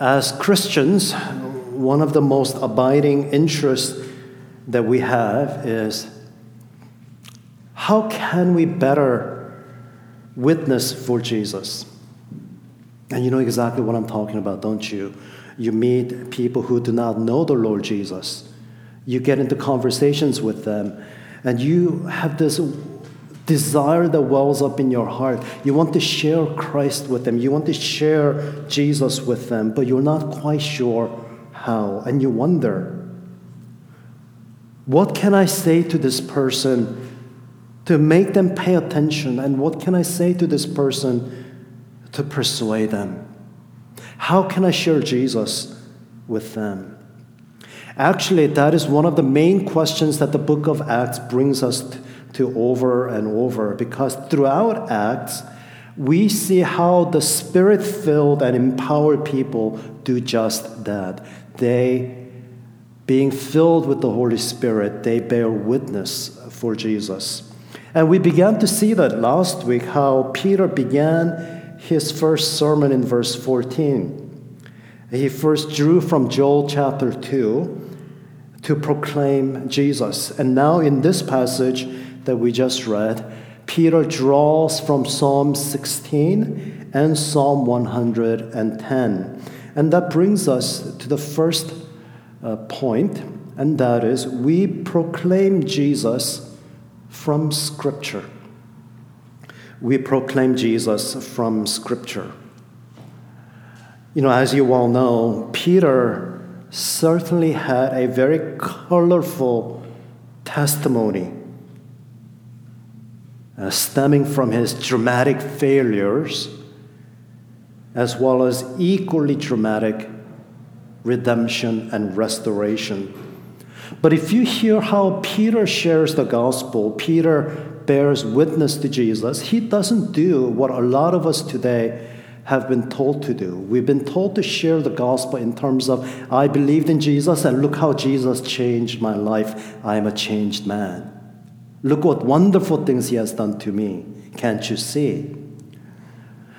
as Christians, one of the most abiding interests that we have is how can we better witness for Jesus? And you know exactly what I'm talking about, don't you? You meet people who do not know the Lord Jesus. You get into conversations with them, and you have this desire that wells up in your heart. You want to share Christ with them, you want to share Jesus with them, but you're not quite sure how. And you wonder, what can I say to this person to make them pay attention? And what can I say to this person to persuade them? How can I share Jesus with them? Actually, that is one of the main questions that the book of Acts brings us to over and over because throughout Acts, we see how the spirit filled and empowered people do just that. They, being filled with the Holy Spirit, they bear witness for Jesus. And we began to see that last week how Peter began his first sermon in verse 14. He first drew from Joel chapter 2 to proclaim Jesus. And now in this passage, that we just read, Peter draws from Psalm 16 and Psalm 110. And that brings us to the first uh, point, and that is we proclaim Jesus from Scripture. We proclaim Jesus from Scripture. You know, as you all know, Peter certainly had a very colorful testimony uh, stemming from his dramatic failures, as well as equally dramatic redemption and restoration. But if you hear how Peter shares the gospel, Peter bears witness to Jesus, he doesn't do what a lot of us today have been told to do. We've been told to share the gospel in terms of, I believed in Jesus and look how Jesus changed my life. I am a changed man. Look what wonderful things he has done to me. Can't you see?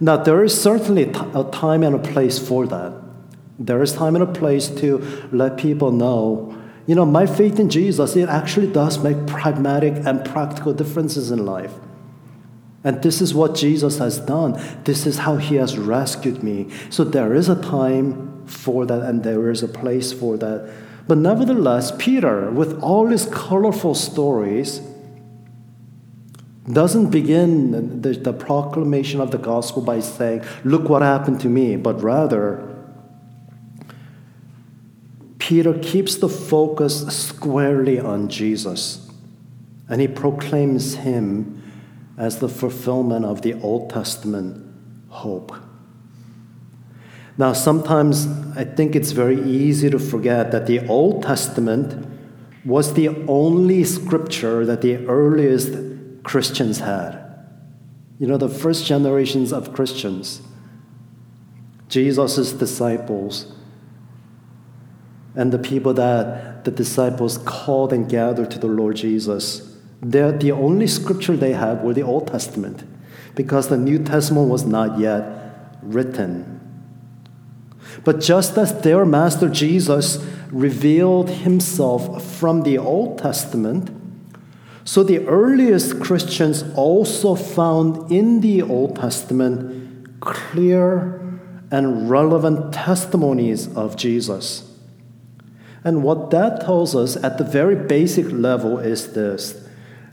Now, there is certainly a time and a place for that. There is time and a place to let people know, you know, my faith in Jesus, it actually does make pragmatic and practical differences in life. And this is what Jesus has done. This is how he has rescued me. So there is a time for that and there is a place for that. But nevertheless, Peter, with all his colorful stories, doesn't begin the, the, proclamation of the gospel by saying, Look what happened to me, but rather, Peter keeps the focus squarely on Jesus and he proclaims him as the fulfillment of the Old Testament hope. Now, sometimes I think it's very easy to forget that the Old Testament was the only scripture that the earliest Christians had. You know, the first generations of Christians, Jesus' disciples, and the people that the disciples called and gathered to the Lord Jesus, they're, the only scripture they had were the Old Testament because the New Testament was not yet written. But just as their master Jesus revealed himself from the Old Testament, so the earliest Christians also found in the Old Testament clear and relevant testimonies of Jesus. And what that tells us at the very basic level is this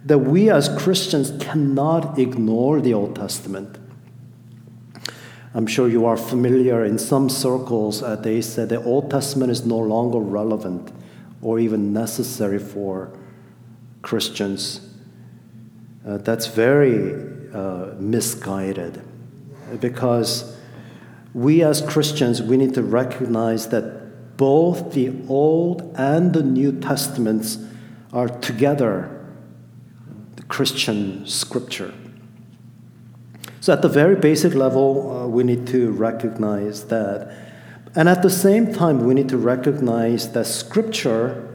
that we as Christians cannot ignore the Old Testament. I'm sure you are familiar in some circles, uh, they said the Old Testament is no longer relevant or even necessary for Christians. Uh, that's very uh, misguided because we as Christians, we need to recognize that both the Old and the New Testaments are together the Christian scripture. So, at the very basic level, uh, we need to recognize that. And at the same time, we need to recognize that scripture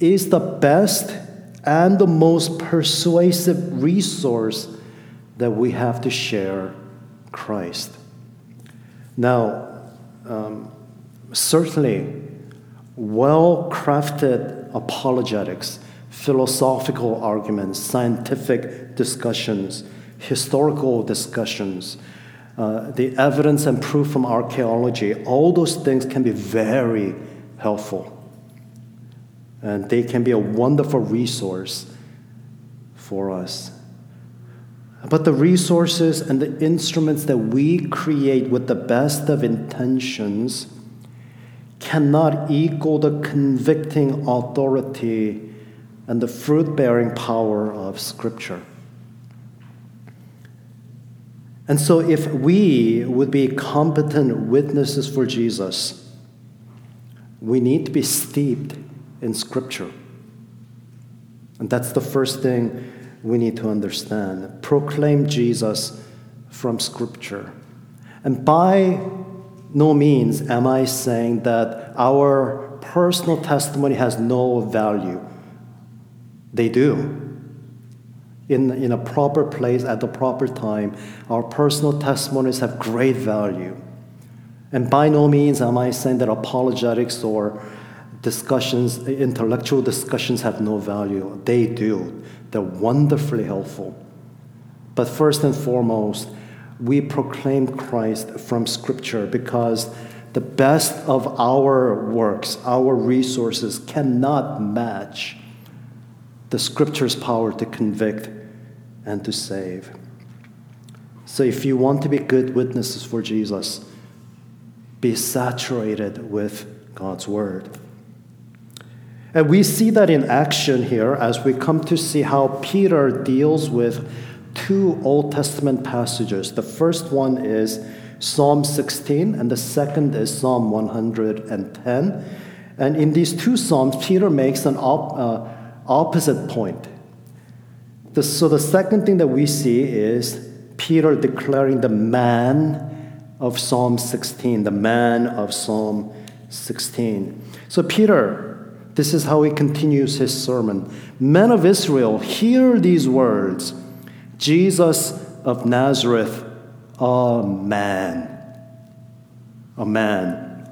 is the best and the most persuasive resource that we have to share Christ. Now, um, certainly well crafted apologetics, philosophical arguments, scientific discussions, historical discussions, uh, the evidence and proof from archaeology, all those things can be very helpful. And they can be a wonderful resource for us. But the resources and the instruments that we create with the best of intentions cannot equal the convicting authority and the fruit bearing power of Scripture. And so, if we would be competent witnesses for Jesus, we need to be steeped in Scripture. And that's the first thing we need to understand. Proclaim Jesus from Scripture. And by no means am I saying that our personal testimony has no value. They do in, in a proper place at the proper time, our personal testimonies have great value. And by no means am I saying that apologetics or discussions, intellectual discussions have no value. They do. They're wonderfully helpful. But first and foremost, we proclaim Christ from Scripture because the best of our works, our resources cannot match the Scripture's power to convict and to save. So, if you want to be good witnesses for Jesus, be saturated with God's Word. And we see that in action here as we come to see how Peter deals with two Old Testament passages. The first one is Psalm 16, and the second is Psalm 110. And in these two Psalms, Peter makes an op- uh, opposite point. The, so the second thing that we see is Peter declaring the man of Psalm 16, the man of Psalm 16. So Peter, this is how he continues his sermon. Men of Israel, hear these words Jesus of Nazareth, a man. A man.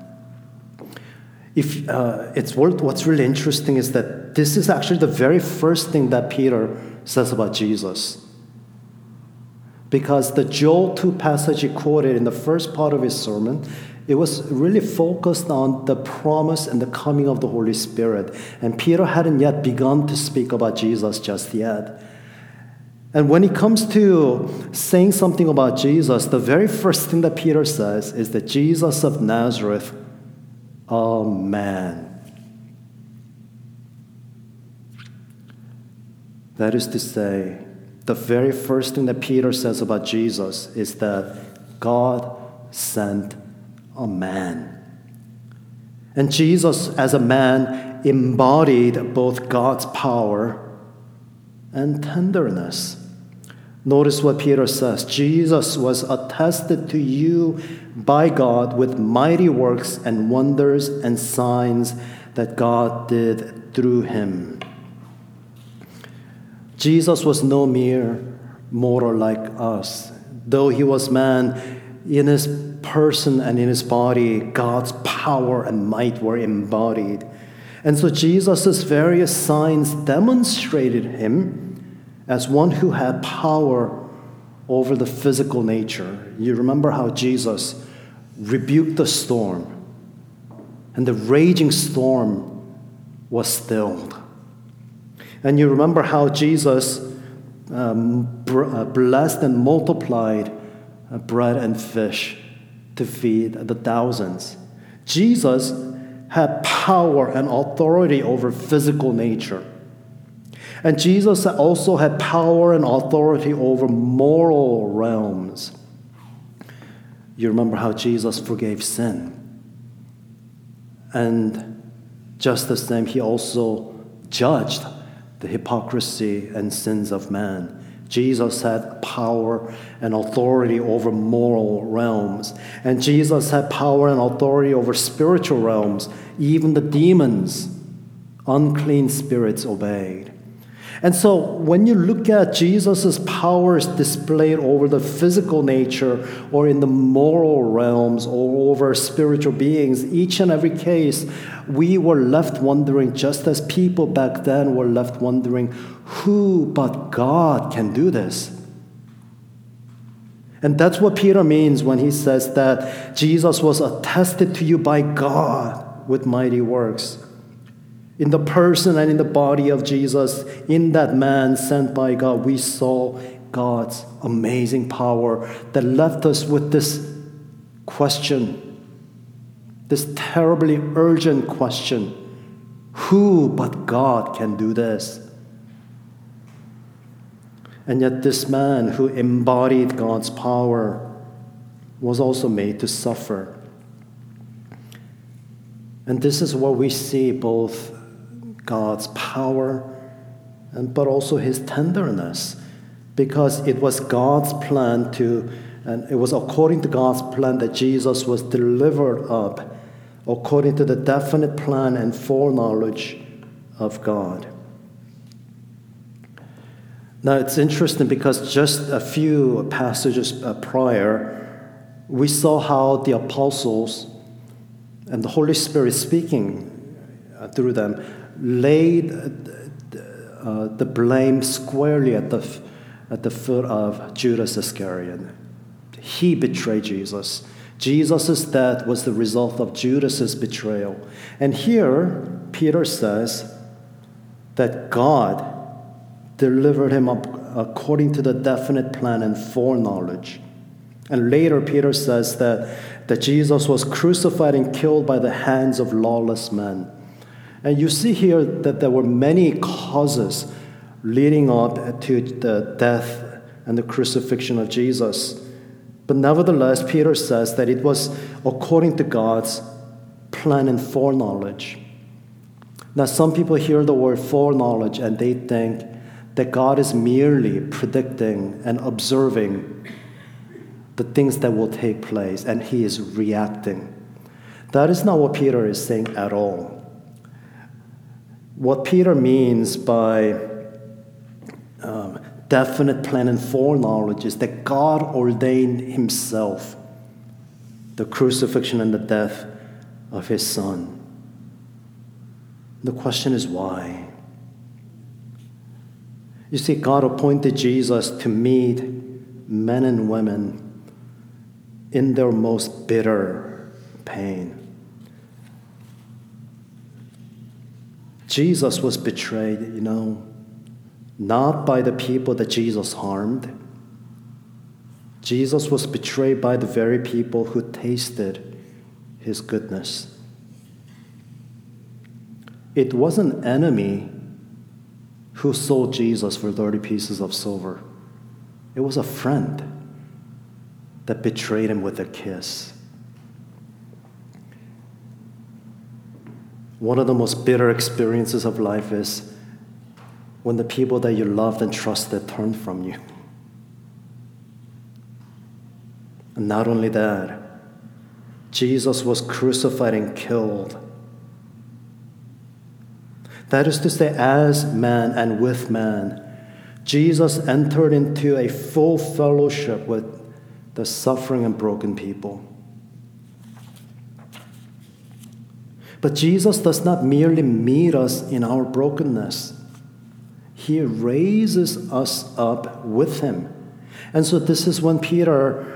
If, uh, it's what's really interesting is that this is actually the very first thing that Peter says about Jesus. Because the Joel 2 passage he quoted in the first part of his sermon, it was really focused on the promise and the coming of the Holy Spirit. And Peter hadn't yet begun to speak about Jesus just yet. And when it comes to saying something about Jesus, the very first thing that Peter says is that Jesus of Nazareth, a man. That is to say, the very first thing that Peter says about Jesus is that God sent a man. And Jesus, as a man, embodied both God's power and tenderness. Notice what Peter says Jesus was attested to you by God with mighty works and wonders and signs that God did through him. Jesus was no mere mortal like us. Though he was man, in his person and in his body, God's power and might were embodied. And so Jesus' various signs demonstrated him as one who had power over the physical nature. You remember how Jesus rebuked the storm, and the raging storm was stilled. And you remember how Jesus um, uh, blessed and multiplied bread and fish to feed the thousands. Jesus had power and authority over physical nature. And Jesus also had power and authority over moral realms. You remember how Jesus forgave sin. And just the same, he also judged the hypocrisy and sins of man. Jesus had power and authority over moral realms. And Jesus had power and authority over spiritual realms. Even the demons, unclean spirits, obeyed. And so when you look at Jesus' powers displayed over the physical nature or in the moral realms or over spiritual beings, each and every case, we were left wondering, just as people back then were left wondering, who but God can do this? And that's what Peter means when he says that Jesus was attested to you by God with mighty works in the person and in the body of Jesus, in that man sent by God, we saw God's amazing power that left us with this question, this terribly urgent question Who but God can do this? And yet, this man who embodied God's power was also made to suffer. And this is what we see both God's power, and, but also his tenderness, because it was God's plan to, and it was according to God's plan that Jesus was delivered up, according to the definite plan and foreknowledge of God. Now it's interesting because just a few passages uh, prior, we saw how the apostles and the Holy Spirit speaking uh, through them laid uh, the blame squarely at the, at the foot of Judas Iscariot. He betrayed Jesus. Jesus' death was the result of Judas's betrayal. And here, Peter says that God delivered him up according to the definite plan and foreknowledge. And later, Peter says that, that Jesus was crucified and killed by the hands of lawless men. And you see here that there were many causes leading up to the death and the crucifixion of Jesus. But nevertheless, Peter says that it was according to God's plan and foreknowledge. Now, some people hear the word foreknowledge and they think that God is merely predicting and observing the things that will take place and he is reacting. That is not what Peter is saying at all. What Peter means by um, definite plan and foreknowledge is that God ordained Himself the crucifixion and the death of His Son. The question is why? You see, God appointed Jesus to meet men and women in their most bitter pain. Jesus was betrayed, you know, not by the people that Jesus harmed. Jesus was betrayed by the very people who tasted his goodness. It was an enemy who sold Jesus for 30 pieces of silver. It was a friend that betrayed him with a kiss. One of the most bitter experiences of life is when the people that you loved and trusted turn from you. And not only that, Jesus was crucified and killed. That is to say, as man and with man, Jesus entered into a full fellowship with the suffering and broken people. But Jesus does not merely meet us in our brokenness, He raises us up with Him. And so, this is when Peter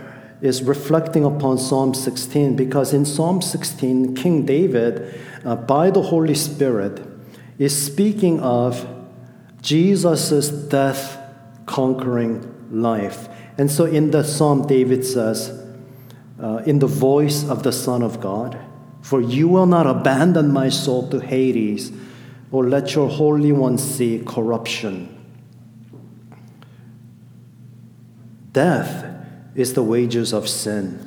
is reflecting upon Psalm 16, because in Psalm 16, King David, uh, by the Holy Spirit, is speaking of Jesus' death conquering life. And so, in the psalm, David says, uh, In the voice of the Son of God, for you will not abandon my soul to Hades, or let your Holy One see corruption. Death is the wages of sin.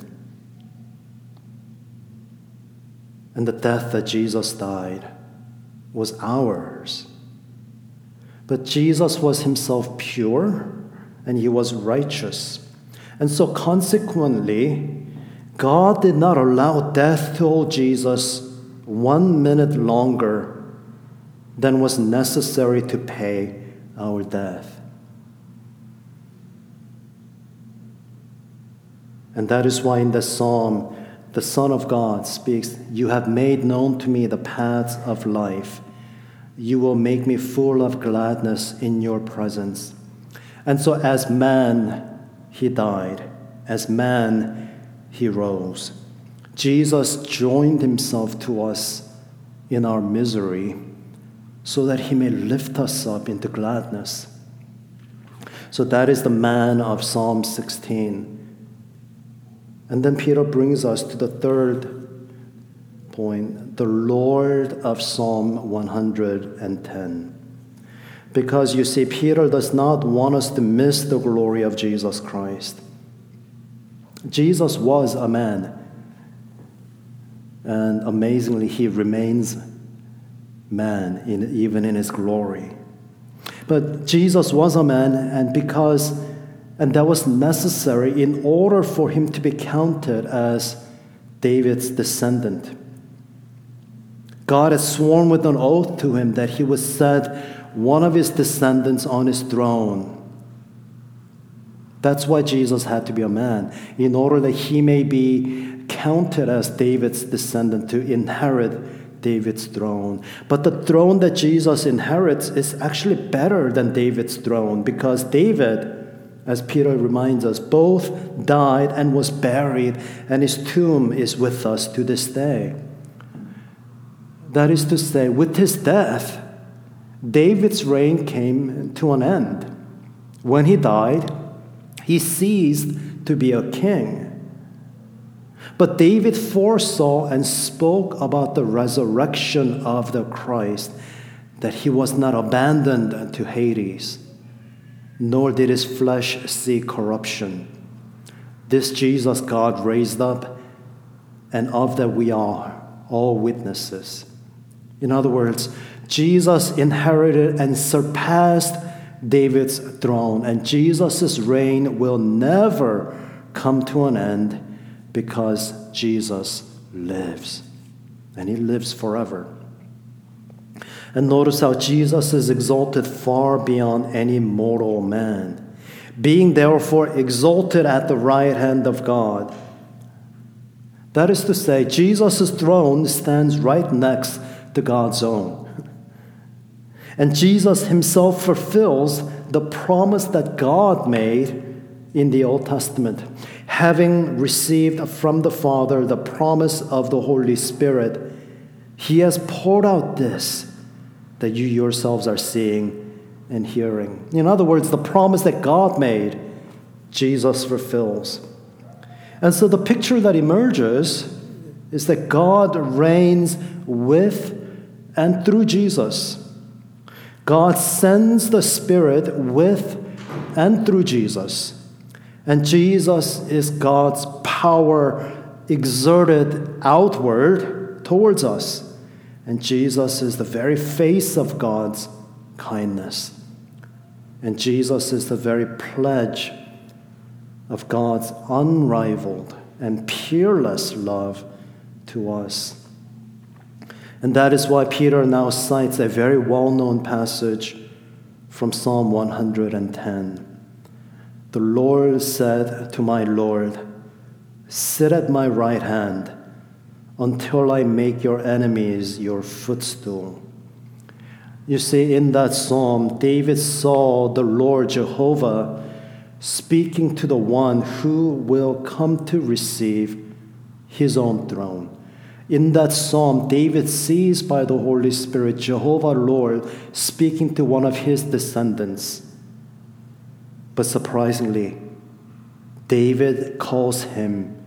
And the death that Jesus died was ours. But Jesus was himself pure and he was righteous. And so, consequently, God did not allow death to hold Jesus one minute longer than was necessary to pay our death. And that is why in the psalm, the Son of God speaks, You have made known to me the paths of life. You will make me full of gladness in your presence. And so, as man, he died. As man, he rose. Jesus joined himself to us in our misery so that he may lift us up into gladness. So, that is the man of Psalm 16. And then Peter brings us to the third point the Lord of Psalm 110. Because you see, Peter does not want us to miss the glory of Jesus Christ. Jesus was a man, and amazingly, he remains man in, even in his glory. But Jesus was a man, and because and that was necessary in order for him to be counted as David's descendant. God had sworn with an oath to him that he would set one of his descendants on his throne. That's why Jesus had to be a man, in order that he may be counted as David's descendant to inherit David's throne. But the throne that Jesus inherits is actually better than David's throne because David as Peter reminds us, both died and was buried, and his tomb is with us to this day. That is to say, with his death, David's reign came to an end. When he died, he ceased to be a king. But David foresaw and spoke about the resurrection of the Christ, that he was not abandoned to Hades nor did his flesh see corruption. This Jesus God raised up, and of that we are all witnesses. In other words, Jesus inherited and surpassed David's throne, and Jesus' reign will never come to an end because Jesus lives, and he lives forever. And notice how Jesus is exalted far beyond any mortal man, being therefore exalted at the right hand of God. That is to say, Jesus' throne stands right next to God's own. And Jesus himself fulfills the promise that God made in the Old Testament, having received from the Father the promise of the Holy Spirit. He has poured out this that you yourselves are seeing and hearing. In other words, the promise that God made, Jesus fulfills. And so the picture that emerges is that God reigns with and through Jesus. God sends the Spirit with and through Jesus. And Jesus is God's power exerted outward towards us. And Jesus is the very face of God's kindness. And Jesus is the very pledge of God's unrivaled and peerless love to us. And that is why Peter now cites a very well known passage from Psalm 110. The Lord said to my Lord, Sit at my right hand until I make your enemies your footstool. You see, in that psalm, David saw the Lord Jehovah speaking to the one who will come to receive his own throne. In that psalm, David sees by the Holy Spirit Jehovah Lord speaking to one of his descendants. But surprisingly, David calls him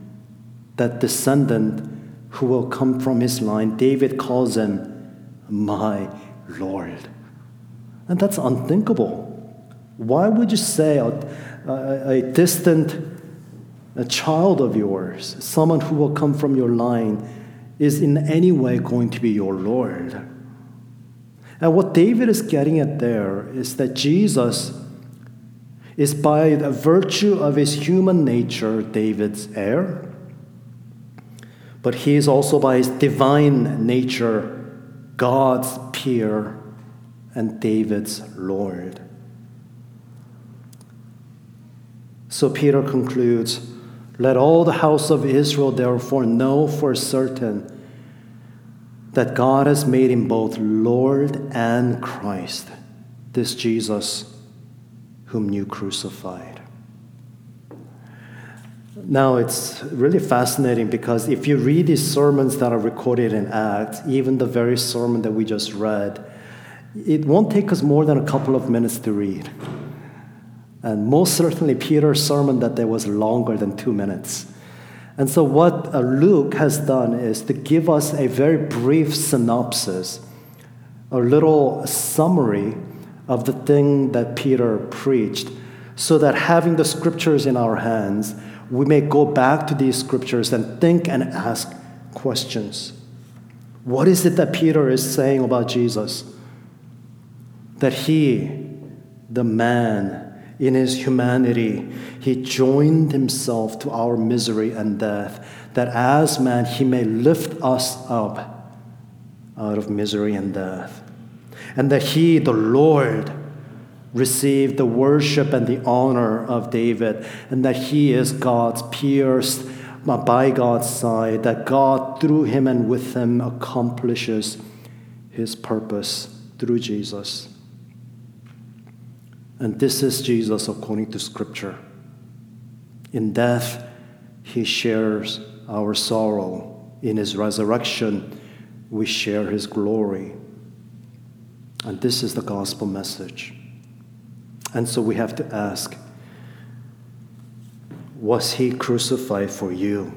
that descendant who will come from his line. David calls him my Lord. And that's unthinkable. Why would you say a, a, a distant a child of yours, someone who will come from your line, is in any way going to be your Lord. And what David is getting at there is that Jesus is, by the virtue of his human nature, David's heir, but he is also, by his divine nature, God's peer and David's Lord. So Peter concludes let all the house of Israel therefore know for certain that God has made him both Lord and Christ, this Jesus whom you crucified. Now, it's really fascinating because if you read these sermons that are recorded in Acts, even the very sermon that we just read, it won't take us more than a couple of minutes to read. And most certainly, Peter's sermon that day was longer than two minutes. And so, what uh, Luke has done is to give us a very brief synopsis, a little summary of the thing that Peter preached, so that having the scriptures in our hands, we may go back to these scriptures and think and ask questions. What is it that Peter is saying about Jesus? That he, the man, in his humanity, he joined himself to our misery and death, that as man he may lift us up out of misery and death. And that he, the Lord, received the worship and the honor of David, and that he is God's pierced uh, by God's side, that God, through him and with him, accomplishes his purpose through Jesus. And this is Jesus according to Scripture. In death, he shares our sorrow. In his resurrection, we share his glory. And this is the gospel message. And so we have to ask Was he crucified for you?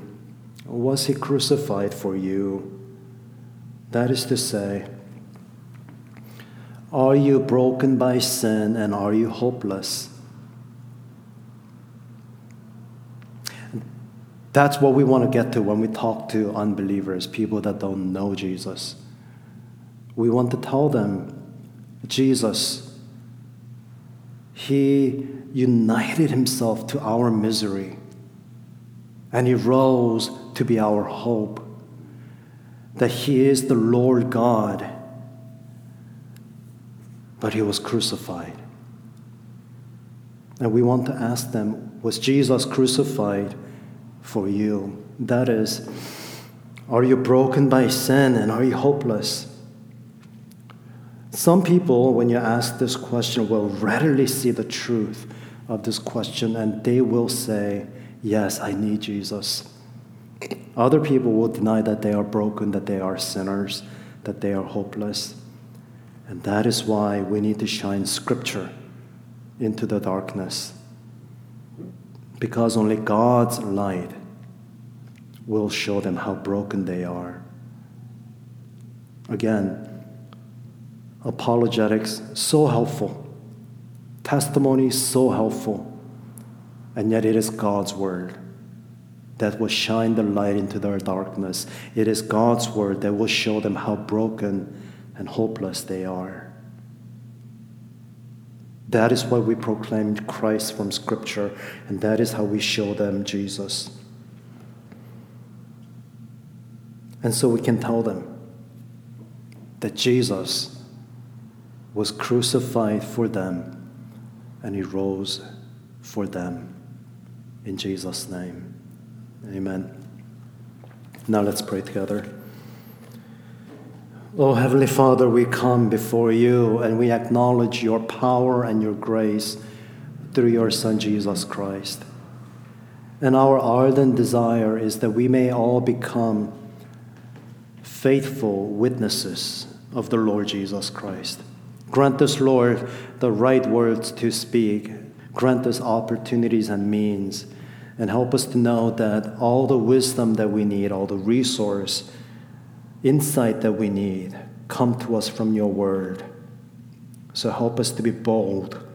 Was he crucified for you? That is to say, are you broken by sin and are you hopeless? That's what we want to get to when we talk to unbelievers, people that don't know Jesus. We want to tell them Jesus, He united Himself to our misery and He rose to be our hope. That He is the Lord God but he was crucified. And we want to ask them was Jesus crucified for you? That is, are you broken by sin and are you hopeless? Some people, when you ask this question, will readily see the truth of this question and they will say, Yes, I need Jesus. Other people will deny that they are broken, that they are sinners, that they are hopeless. And that is why we need to shine Scripture into the darkness. Because only God's light will show them how broken they are. Again, apologetics, so helpful. Testimony, so helpful. And yet, it is God's word that will shine the light into their darkness. It is God's word that will show them how broken and hopeless they are. That is why we proclaim Christ from Scripture, and that is how we show them Jesus. And so we can tell them that Jesus was crucified for them and he rose for them. In Jesus' name, amen. Now let's pray together. Oh, Heavenly Father, we come before you and we acknowledge your power and your grace through your Son, Jesus Christ. And our ardent desire is that we may all become faithful witnesses of the Lord Jesus Christ. Grant us, Lord, the right words to speak. Grant us opportunities and means. And help us to know that all the wisdom that we need, all the resource, insight that we need come to us from your word. So help us to be bold.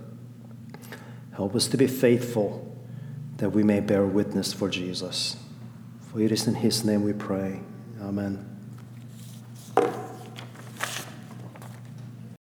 Help us to be faithful that we may bear witness for Jesus. For it is in his name we pray. Amen.